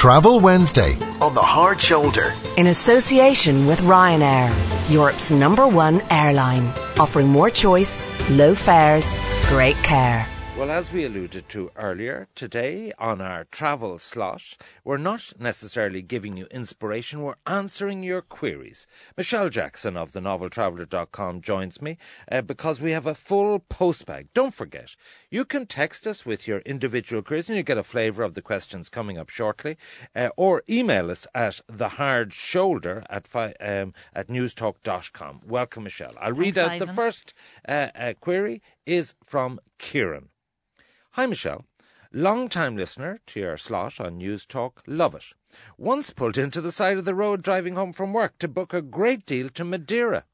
Travel Wednesday on the Hard Shoulder. In association with Ryanair, Europe's number one airline, offering more choice, low fares, great care. Well, as we alluded to earlier, today on our travel slot, we're not necessarily giving you inspiration, we're answering your queries. Michelle Jackson of the noveltraveller.com joins me uh, because we have a full postbag. Don't forget, you can text us with your individual queries and you get a flavour of the questions coming up shortly, uh, or email us at thehardshoulder at, fi- um, at newstalk.com. Welcome, Michelle. I'll read Thanks, out the first uh, uh, query is from Kieran. Hi, Michelle. Long time listener to your slot on News Talk. Love it. Once pulled into the side of the road driving home from work to book a great deal to Madeira.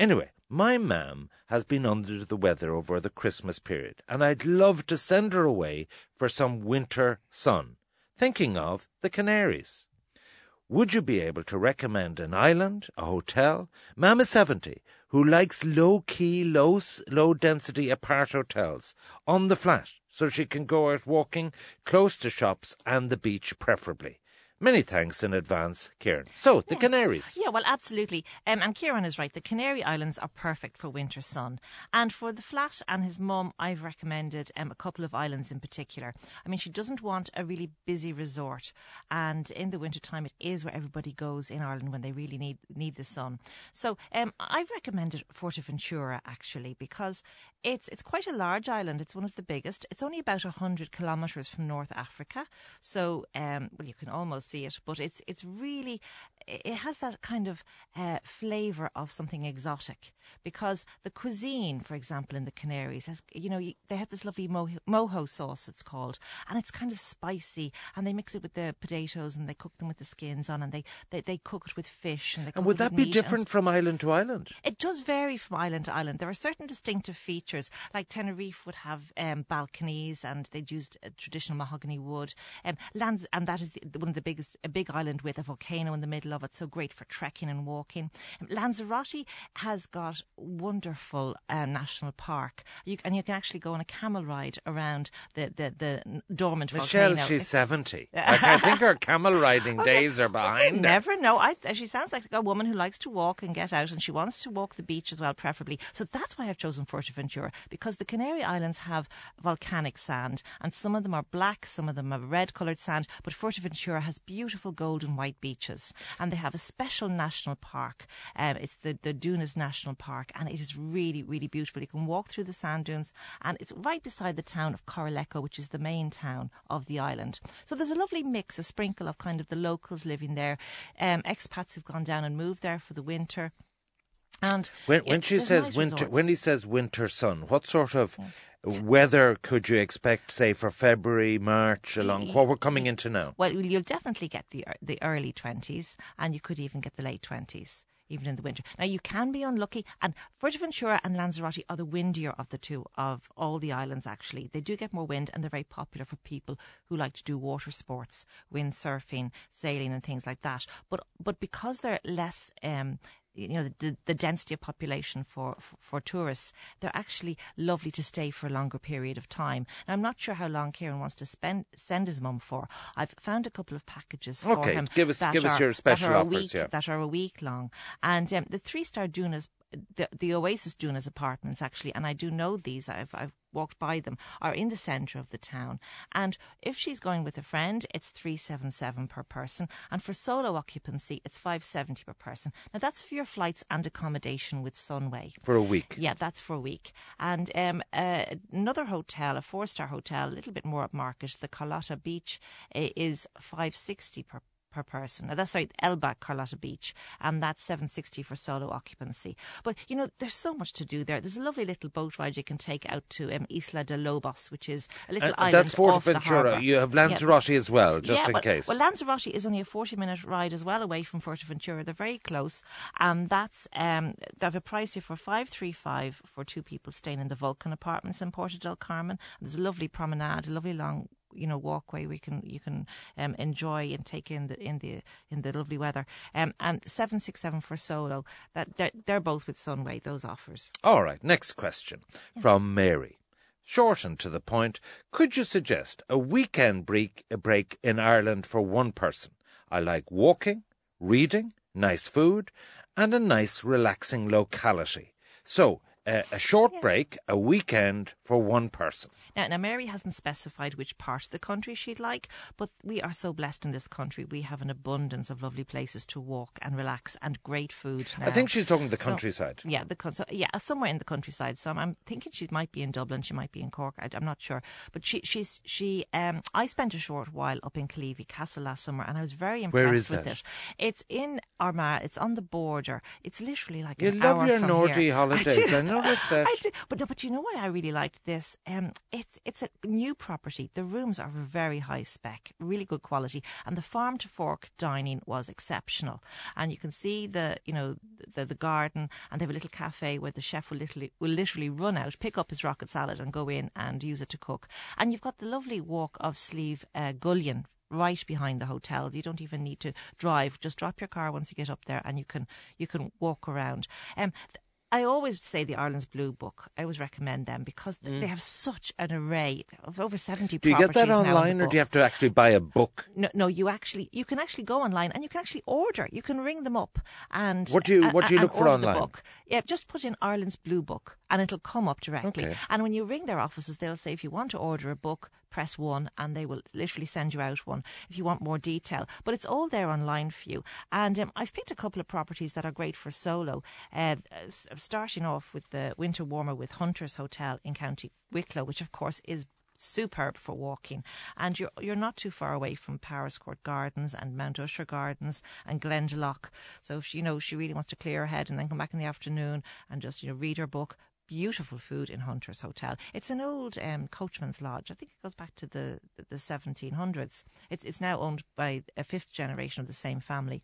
Anyway, my mam has been under the weather over the Christmas period, and I'd love to send her away for some winter sun. Thinking of the Canaries. Would you be able to recommend an island, a hotel? Mam is 70, who likes low key, low, low density apart hotels on the flat, so she can go out walking close to shops and the beach preferably. Many thanks in advance, Kieran. So, the Canaries. Yeah, well, absolutely. Um, and Kieran is right. The Canary Islands are perfect for winter sun. And for the flat and his mum, I've recommended um, a couple of islands in particular. I mean, she doesn't want a really busy resort. And in the wintertime, it is where everybody goes in Ireland when they really need, need the sun. So um, I've recommended Fuerteventura, actually, because it's, it's quite a large island. It's one of the biggest. It's only about 100 kilometres from North Africa. So, um, well, you can almost see it, but it's, it's really, it has that kind of uh, flavour of something exotic because the cuisine, for example, in the Canaries has, you know, they have this lovely mojo, mojo sauce, it's called, and it's kind of spicy, and they mix it with the potatoes and they cook them with the skins on, and they, they, they cook it with fish. And, And would that be different from island to island? it does vary from island to island. There are certain distinctive features, like Tenerife would have um, balconies and they'd used uh, traditional mahogany wood. Um, lands, and that is the, one of the a big island with a volcano in the middle of it, so great for trekking and walking. Lanzarote has got wonderful uh, national park, you, and you can actually go on a camel ride around the the, the dormant Michelle, volcano. she's It's- 70. Like, I think her camel riding days are you behind her. never know. I, she sounds like a woman who likes to walk and get out, and she wants to walk the beach as well, preferably. So that's why I've chosen Fuerteventura because the Canary Islands have volcanic sand, and some of them are black, some of them are red-coloured sand. But Fuerteventura has beautiful gold and white beaches, and they have a special national park. Um, it's the the Dunas National Park, and it is really, really beautiful. You can walk through the sand dunes, and it's right beside the town of Corralejo, which is the main town of the island. So there's a lovely mix, a sprinkle of kind of the locals living there, um, expats who've gone down and moved there for the winter. And When, yeah, when she says nice winter, resorts. when he says winter sun, what sort of weather could you expect, say, for February, March, along what we're coming into now? Well, you'll definitely get the the early twenties, and you could even get the late twenties. Even in the winter. Now you can be unlucky, and Fuerteventura and Lanzarote are the windier of the two of all the islands. Actually, they do get more wind, and they're very popular for people who like to do water sports, windsurfing, sailing, and things like that. But but because they're less um, you know the, the density of population for, for for tourists they're actually lovely to stay for a longer period of time. Now, i'm not sure how long kieran wants to spend send his mum for. I've found a couple of packages for Okay, him give us- that give us are- your special offers, week, yeah. that are a week long. And um, the three star dunas the, the Oasis Dunas apartments actually, and I do know these. I've I've walked by them. Are in the centre of the town, and if she's going with a friend, it's three seven seven per person, and for solo occupancy, it's five seventy per person. Now that's for your flights and accommodation with Sunway. For a week. Yeah, that's for a week. And um, uh, another hotel, a four star hotel, a little bit more upmarket, the Carlotta Beach, uh, is five sixty per per person. That's sorry, Elba Carlotta Beach, and that's seven sixty for solo occupancy. But you know, there's so much to do there. There's a lovely little boat ride you can take out to um, Isla de Lobos, which is a little Uh, island that's off the harbour. You have Yeah. Lanzarote as well, just Yeah, in well, case. Well, Lanzarote is only a 40 minute ride as well away from Fuerteventura. They're very close. And that's, um, they have a price here for 535 for two people staying in the Vulcan apartments in Puerto del Carmen. And There's a lovely promenade, a lovely long you know walkway we can you can um, enjoy and take in the in the in the lovely weather um, and 767 for solo that they're, they're both with Sunway those offers All right, next question from Mary. Short and to the point, could you suggest a weekend break, a break in Ireland for one person? I like walking, reading, nice food, and a nice relaxing locality. So, a short yeah. break, a weekend for one person. Now, now, Mary hasn't specified which part of the country she'd like, but we are so blessed in this country. We have an abundance of lovely places to walk and relax and great food. Now. I think she's talking the countryside. So, yeah, the so, yeah, somewhere in the countryside. So I'm, I'm, thinking she might be in Dublin, she might be in Cork. I, am not sure, but she she's she. Um, I spent a short while up in Killeavy Castle last summer, and I was very impressed Where is with that? it. It's in Armagh. It's on the border. It's literally like you an love your Nordy holidays. I, I noticed that. I do, but no, but you know why I really liked this? Um, it's it's a new property. The rooms are very high spec, really good quality, and the farm to fork dining was exceptional. And you can see the you know the the garden, and they have a little cafe where the chef will literally will literally run out, pick up his rocket salad, and go in and use it to cook. And you've got the lovely walk of Slieve uh, Gullion right behind the hotel. You don't even need to drive. Just drop your car once you get up there, and you can you can walk around. Um, I always say the Ireland's Blue Book. I always recommend them because mm. they have such an array of over seventy. Do you get that online, or do you have to actually buy a book? No, no. You actually you can actually go online and you can actually order. You can ring them up and what do you what do you look for online? Yeah, just put in Ireland's Blue Book and it'll come up directly. Okay. And when you ring their offices, they'll say if you want to order a book, press one, and they will literally send you out one if you want more detail. But it's all there online for you. And um, I've picked a couple of properties that are great for solo. Uh, starting off with the winter warmer with Hunters Hotel in County Wicklow, which of course is superb for walking. And you're you're not too far away from Powerscourt Gardens and Mount Usher Gardens and Glendalough. So if she, you know she really wants to clear her head and then come back in the afternoon and just you know read her book. Beautiful food in Hunter's Hotel. It's an old um, coachman's lodge. I think it goes back to the the, the 1700s. It's it's now owned by a fifth generation of the same family.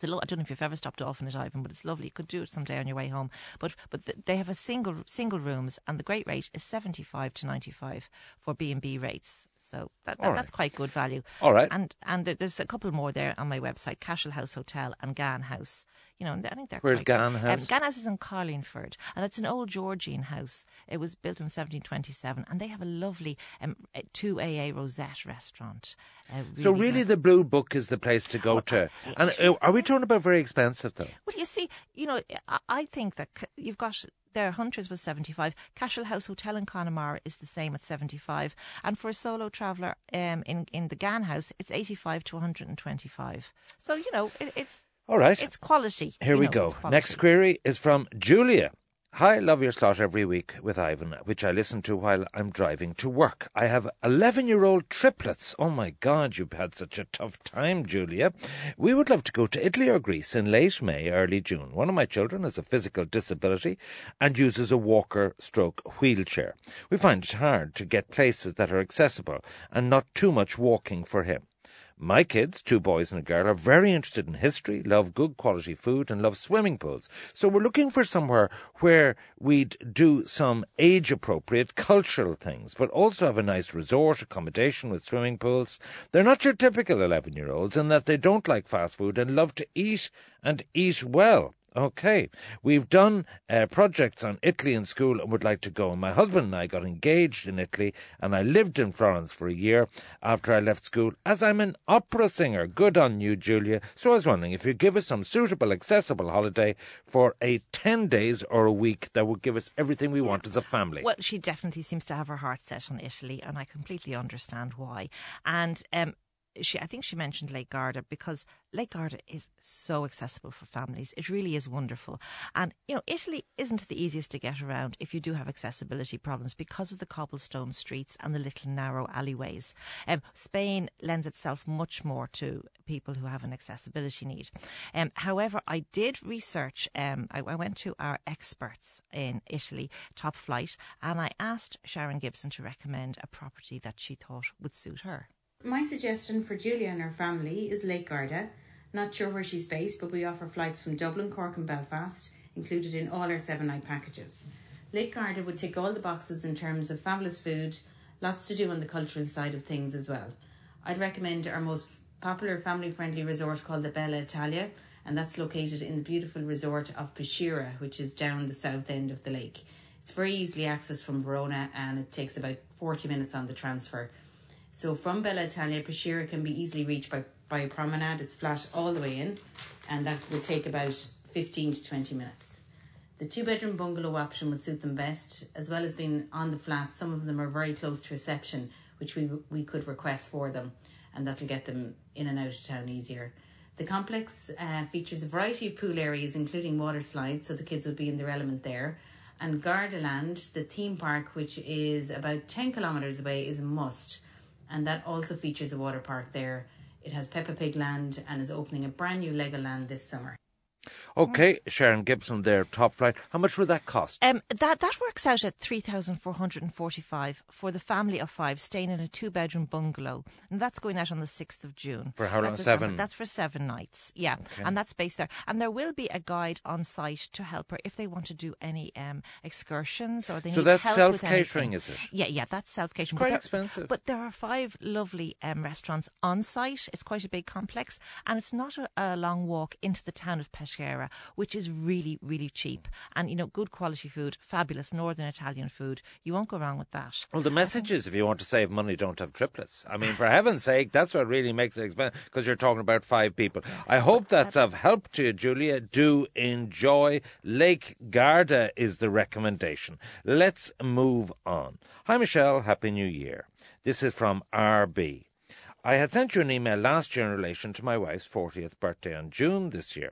It's a lo- I don't know if you've ever stopped off in it, Ivan, but it's lovely. You could do it someday on your way home. But but th- they have a single single rooms, and the great rate is seventy five to ninety five for B and B rates. So that, that right. that's quite good value. All right. And and there's a couple more there on my website: Cashel House Hotel and Ghan House. You know, I think they're where's Ghan House? Um, Ghan House is in Carlingford, and it's an old Georgian house. It was built in 1727, and they have a lovely um, two AA Rosette restaurant. Uh, really so really, nice. the Blue Book is the place to go to. And uh, are we talking about very expensive though? Well, you see, you know, I think that you've got their Hunters was 75. Cashel House Hotel in Connemara is the same at 75. And for a solo traveller um, in, in the Ghan House, it's 85 to 125. So, you know, it, it's. All right. It's quality. Here we know, go. Next query is from Julia. Hi, Love Your Slot every week with Ivan, which I listen to while I'm driving to work. I have 11 year old triplets. Oh my God, you've had such a tough time, Julia. We would love to go to Italy or Greece in late May, early June. One of my children has a physical disability and uses a walker stroke wheelchair. We find it hard to get places that are accessible and not too much walking for him. My kids, two boys and a girl, are very interested in history, love good quality food, and love swimming pools. So we're looking for somewhere where we'd do some age appropriate cultural things, but also have a nice resort accommodation with swimming pools. They're not your typical 11 year olds in that they don't like fast food and love to eat and eat well. Okay, we've done uh, projects on Italy in school and would like to go. My husband and I got engaged in Italy, and I lived in Florence for a year after I left school, as I'm an opera singer. Good on you, Julia. So I was wondering if you give us some suitable, accessible holiday for a 10 days or a week that would give us everything we want as a family. Well, she definitely seems to have her heart set on Italy, and I completely understand why. And um, she, I think she mentioned Lake Garda because Lake Garda is so accessible for families. It really is wonderful. And, you know, Italy isn't the easiest to get around if you do have accessibility problems because of the cobblestone streets and the little narrow alleyways. Um, Spain lends itself much more to people who have an accessibility need. Um, however, I did research, um, I, I went to our experts in Italy, Top Flight, and I asked Sharon Gibson to recommend a property that she thought would suit her. My suggestion for Julia and her family is Lake Garda. Not sure where she's based, but we offer flights from Dublin, Cork, and Belfast, included in all our seven night packages. Lake Garda would tick all the boxes in terms of fabulous food, lots to do on the cultural side of things as well. I'd recommend our most popular family friendly resort called the Bella Italia, and that's located in the beautiful resort of Peschiera, which is down the south end of the lake. It's very easily accessed from Verona and it takes about 40 minutes on the transfer. So from Bella Italia, Peschiera can be easily reached by, by a promenade. It's flat all the way in and that would take about 15 to 20 minutes. The two bedroom bungalow option would suit them best, as well as being on the flat. Some of them are very close to reception, which we we could request for them, and that'll get them in and out of town easier. The complex uh, features a variety of pool areas, including water slides, so the kids would be in their element there. And Gardaland, the theme park, which is about 10 kilometres away, is a must. And that also features a water park there. It has Peppa Pig Land and is opening a brand new Legoland this summer. Okay, Sharon Gibson there, top flight. How much would that cost? Um, that that works out at three thousand four hundred and forty-five for the family of five staying in a two-bedroom bungalow, and that's going out on the sixth of June. For how long? That's Seven? summer- that's for seven nights. Yeah, and that's based there. And there will be a guide on site to help her if they want to do any um, excursions or they So need that's help with self-catering, anything. is it? Yeah, yeah, that's self-catering. Quite but there- expensive. But there are five lovely um, restaurants on site. It's quite a big complex, and it's not a, a long walk into the town of Which is really, really cheap. And you know, good quality food, fabulous northern Italian food. You won't go wrong with that. Well, the message is if you want to save money, don't have triplets. I mean, for heaven's sake, that's what really makes it expensive because you're talking about five people. I hope that's of help to you, Julia. Do enjoy. Lake Garda is the recommendation. Let's move on. Hi, Michelle. Happy New Year. This is from RB. I had sent you an email last year in relation to my wife's 40th birthday on June this year.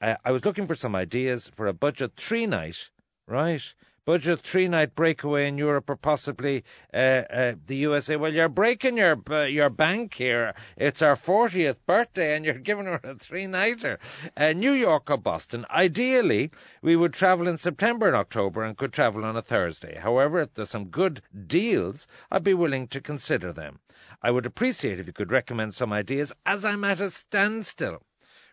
Uh, I was looking for some ideas for a budget three night, right? Budget three night breakaway in Europe or possibly uh, uh, the USA. Well, you're breaking your uh, your bank here. It's our 40th birthday and you're giving her a three nighter. Uh, New York or Boston. Ideally, we would travel in September and October and could travel on a Thursday. However, if there's some good deals, I'd be willing to consider them. I would appreciate if you could recommend some ideas as I'm at a standstill.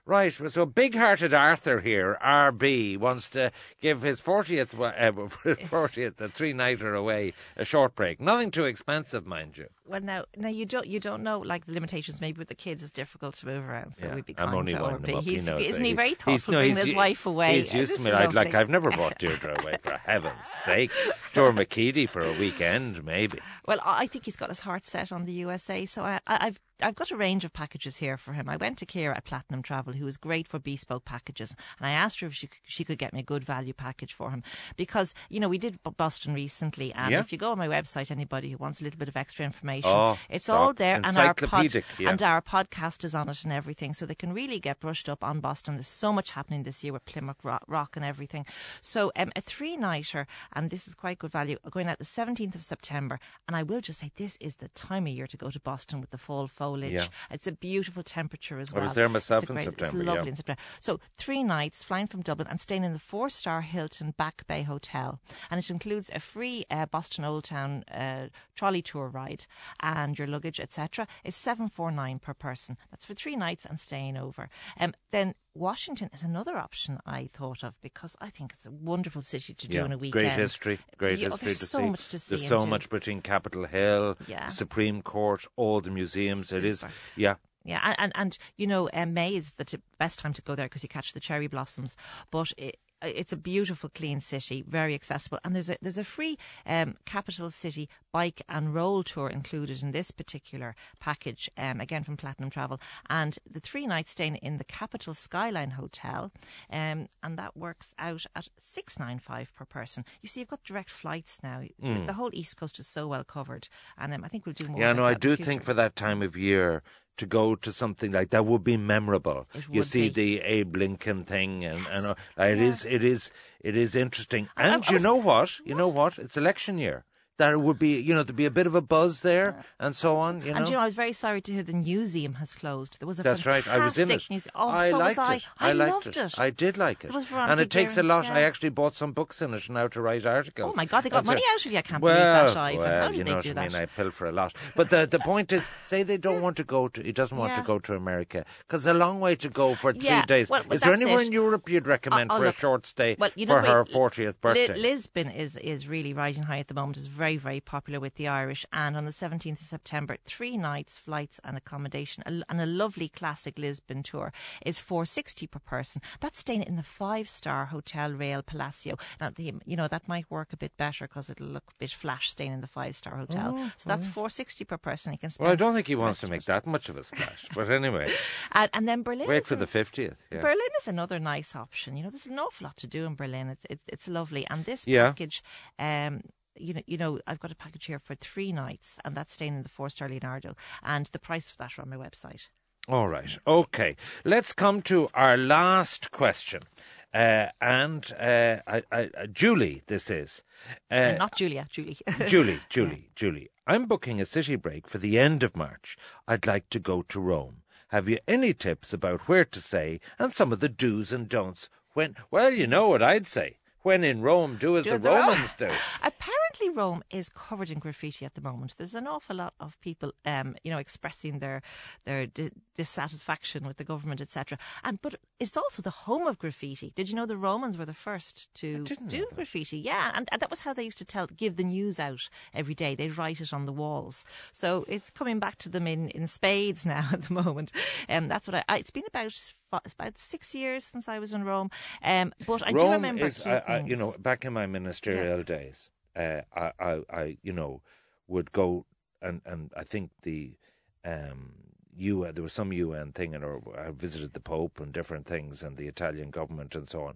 Right, so big-hearted Arthur here, RB, wants to give his 40th, uh, 40th, a three-nighter away, a short break. Nothing too expensive, mind you. Well, now, now you don't you don't know like the limitations. Maybe with the kids, it's difficult to move around. So Yeah, we'd be I'm kind only to him up. He He's, knows isn't he very He's- thoughtful no, bringing he's- his wife away? He's used to me. I'd like. I've never brought Deirdre away, for heaven's sake. Dora McKeady for a weekend, maybe. Well, I think he's got his heart set on the USA, so I, I've I've got a range of packages here for him. I went to Kira at Platinum Travel, who is great for bespoke packages, and I asked her if she could- she could get me a good value package for him because you know we did Boston recently, and Yeah. if you go on my website, anybody who wants a little bit of extra information, Oh, it's stop. all there, and our pod, yeah. and our podcast is on it and everything, so they can really get brushed up on Boston. There's so much happening this year with Plymouth Rock, Rock and everything. So um, a three nighter, and this is quite good value, going out the 17th of September. And I will just say this is the time of year to go to Boston with the fall foliage. Yeah. It's a beautiful temperature as I well. was there myself It's a in great- September, It's yeah. lovely in September. So three nights flying from Dublin and staying in the four-star Hilton Back Bay Hotel, and it includes a free uh, Boston Old Town uh, trolley tour ride and your luggage, etc. It's seven four nine per person. That's for three nights and staying over. Um, then Washington is another option I thought of because I think it's a wonderful city to do Yeah, in a weekend. great history, great Yeah, oh, history there's to so see. much to see. There's so do. much between Capitol Hill, Yeah. Supreme Court, all the museums. It is, yeah. Yeah, and and, and you know, um, May is the t- best time to go there because you catch the cherry blossoms. But it, it's a beautiful, clean city, very accessible, and there's a there's a free um, capital city bike and roll tour included in this particular package. Um, again from Platinum Travel, and the three night stay in the Capital Skyline Hotel, um, and that works out at six nine five per person. You see, you've got direct flights now. The whole East Coast is so well covered, and um, I think we'll do more. Yeah, no, I that in the do think for that time of year to go to something like that would be memorable. You see be. the Abe Lincoln thing, and, and uh, it Yeah. is, it is, it is interesting. I- I And you was- know what? You know what? It's election year. That it would be, you know, there'd be a bit of a buzz there, and so on. You know. And you know, I was very sorry to hear the museum has closed. There was a That's right. fantastic I was in it. museum. Oh, I so liked was I. it. I, liked loved it. it. I did like it. Veronica and it takes a lot. I actually bought some books in it now to write articles. Oh my God, they got so- money out of you. I can't well, believe that, Ivan. Well, How you did know they what do I that? mean. I pilfer a lot. But the the point is, say they don't want to go to. He doesn't want to go to America because a long way to go for three Yeah, days. well, well, is there that's anywhere it. in Europe you'd recommend Oh, oh, for look, a short stay well, you know for her fortieth birthday? Lisbon is, is really riding high at the moment. It's very, very very popular with the Irish. And on the 17th of September, three nights, flights and accommodation, and a lovely classic Lisbon tour is 460 per person. That's staying in the five star Hotel Real Palacio. Now, the, you know, that might work a bit better because it'll look a bit flash staying in the five star hotel. Oh, so that's 460 per person. You can spend. Well, I don't think he wants to make that much of a splash. But anyway, And, and then Berlin. wait for the 50th. Yeah. Berlin is another nice option. You know, there's an awful lot to do in Berlin. It's it's, it's lovely, and this Yeah. package, um, you know, you know, I've got a package here for three nights, and that's staying in the four star Leonardo, and the price for that are on my website. All right. Okay. Let's come to our last question. Uh, and uh, I, I, uh, Julie, this is. Uh, Uh, not Julia, Julie. Julie, Julie, Julie. I'm booking a city break for the end of March. I'd like to go to Rome. Have you any tips about where to stay and some of the do's and don'ts when, well, you know what I'd say. When in Rome, do as Do the as the Ro- Romans do. Apparently, Rome is covered in graffiti at the moment. There's an awful lot of people, um, you know, expressing their their di- dissatisfaction with the government, etc. And but it's also the home of graffiti. Did you know the Romans were the first to do graffiti? Yeah, and, and that was how they used to tell, give the news out every day. They'd write it on the walls. So it's coming back to them in, in spades now at the moment. And um, that's what I. I it's been about it's about six years since I was in Rome. Um, but I do remember is, I, I, you know, back in my ministerial days, uh, I, I, I, you know, would go and and I think the um, UN, there was some UN thing, and or I visited the Pope and different things, and the Italian government and so on.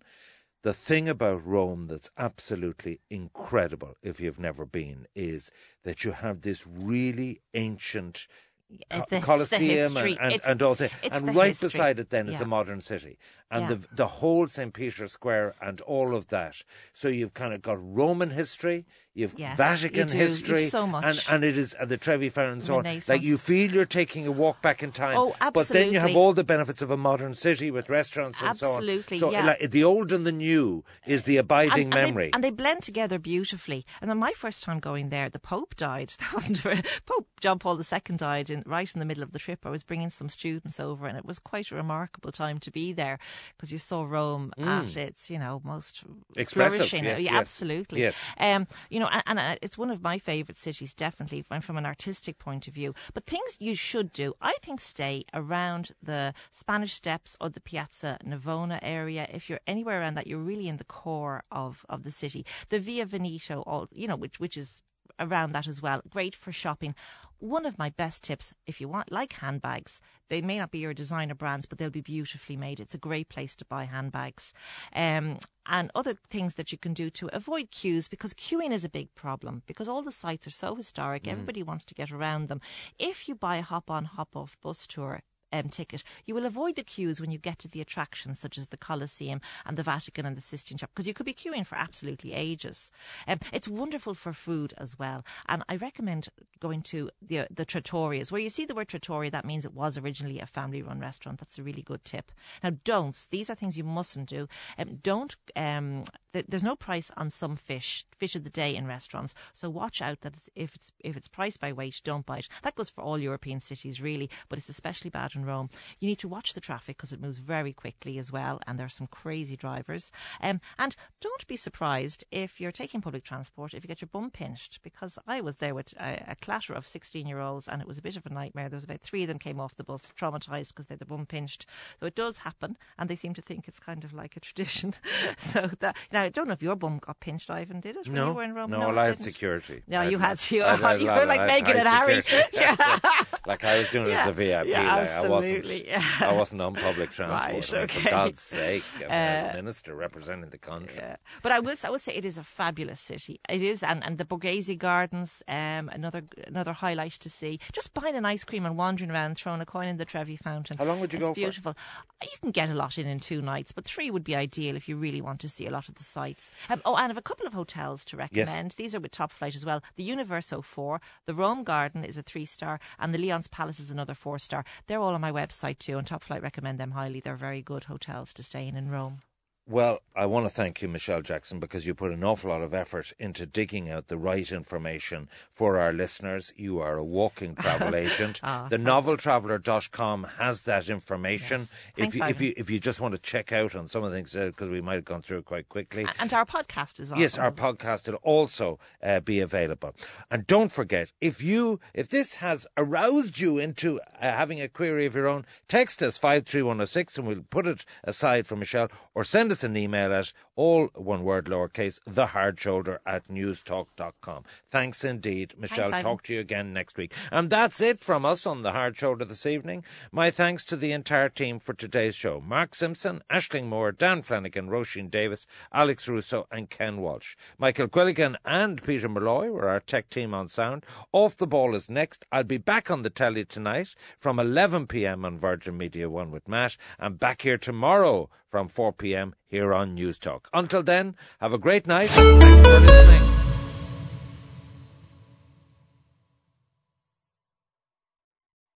The thing about Rome that's absolutely incredible, if you've never been, is that you have this really ancient. The- it's the Colosseum and, and, and all that, and right history. beside it then is Yeah. the modern city, and Yeah. the the whole St Peter's Square and all of that. So you've kind of got Roman history, you've Yes, Vatican you. You've history, so much. and and it is and the Trevi Fountain and so on. Like you feel you're taking a walk back in time. Oh, absolutely. But then you have all the benefits of a modern city with restaurants and Absolutely, so on. So yeah. like, the old and the new is the abiding and, and memory. They, and they blend together beautifully. And then my first time going there, the Pope died. That wasn't a, Pope John Paul II died in, right in the middle of the trip. I was bringing some students over, and it was quite a remarkable time to be there because you saw Rome at its, you know, most Mm. Expressive, flourishing. yes, yeah, yes. absolutely. Yes. Um, you know, and, and uh, it's one of my favourite cities, definitely from, from an artistic point of view. But things you should do, I think, stay around the Spanish Steps or the Piazza Navona area. If you're anywhere around that, you're really in the core of, of the city. The Via Veneto, all you know, which which is around that as well. Great for shopping. One of my best tips, if you want, like handbags, they may not be your designer brands, but they'll be beautifully made. It's a great place to buy handbags. Um, and other things that you can do to avoid queues because queuing is a big problem because all the sites are so historic. Everybody wants to get around them. If you buy a hop on, hop off bus tour, um, ticket, you will avoid the queues when you get to the attractions such as the Colosseum and the Vatican and the Sistine Chapel because you could be queuing for absolutely ages. Um, it's wonderful for food as well, and I recommend going to the the trattorias. Where you see the word trattoria, that means it was originally a family-run restaurant. That's a really good tip. Now, don'ts. These are things you mustn't do. Um, don't. Um, th- there's no price on some fish, fish of the day in restaurants. So watch out that if it's if it's priced by weight, don't buy it. That goes for all European cities really, but it's especially bad in Rome. You need to watch the traffic because it moves very quickly as well, and there are some crazy drivers. Um, and don't be surprised if you're taking public transport if you get your bum pinched, because I was there with a, a clatter of 16 year olds, and it was a bit of a nightmare. There was about three of them came off the bus traumatized because they had the bum pinched. So it does happen, and they seem to think it's kind of like a tradition. so that now I don't know if your bum got pinched, Ivan, did it? when no, you were in Rome? no, it well, I had security. No, you had you. Had you were like I had Megan and high Harry. Yeah. like I was doing it as a VIP. yeah, like I. absolutely. I wasn't on public transport. Right, mean, For. God's sake, I mean, as Uh, a minister representing the country. Yeah. But I will, I would say it is a fabulous city. It is, and, and the Borghese Gardens, um, another another highlight to see. Just buying an ice cream and wandering around, throwing a coin in the Trevi Fountain. How long would you it's go for? beautiful. You can get a lot in in two nights, but three would be ideal if you really want to see a lot of the sights. Um, oh, and I have a couple of hotels to recommend. These are with top flight as well. The Universo four, the Rome Garden is a three star, and the Leon's Palace is another four star. They're all on my website too, and Top Flight recommend them highly. They're very good hotels to stay in in Rome. Well, I want to thank you, Michelle Jackson, because you put an awful lot of effort into digging out the right information for our listeners. You are a walking travel agent. Oh, the noveltraveller.com has that information. Yes. If, Thanks, you, if, you, if you just want to check out on some of the things, because we might have gone through it quite quickly. And our podcast is on. Yes, our podcast will also uh, be available. And don't forget, if you if this has aroused you into uh, having a query of your own, text us five three one zero six, and we'll put it aside for Michelle, or send us an email at all one word lowercase the hard shoulder at newstalk.com. Thanks indeed, Michelle. Simon. Talk to you again next week. And that's it from us on the hard shoulder this evening. My thanks to the entire team for today's show: Mark Simpson, Ashling Moore, Dan Flanagan, Roisin Davis, Alex Russo, and Ken Walsh. Michael Quilligan and Peter Malloy were our tech team on sound. Off the ball is next. I'll be back on the telly tonight from 11 p.m. on Virgin Media One with Matt, and back here tomorrow from 4 p.m. here on News Talk. Until then, have a great night. Thanks for listening.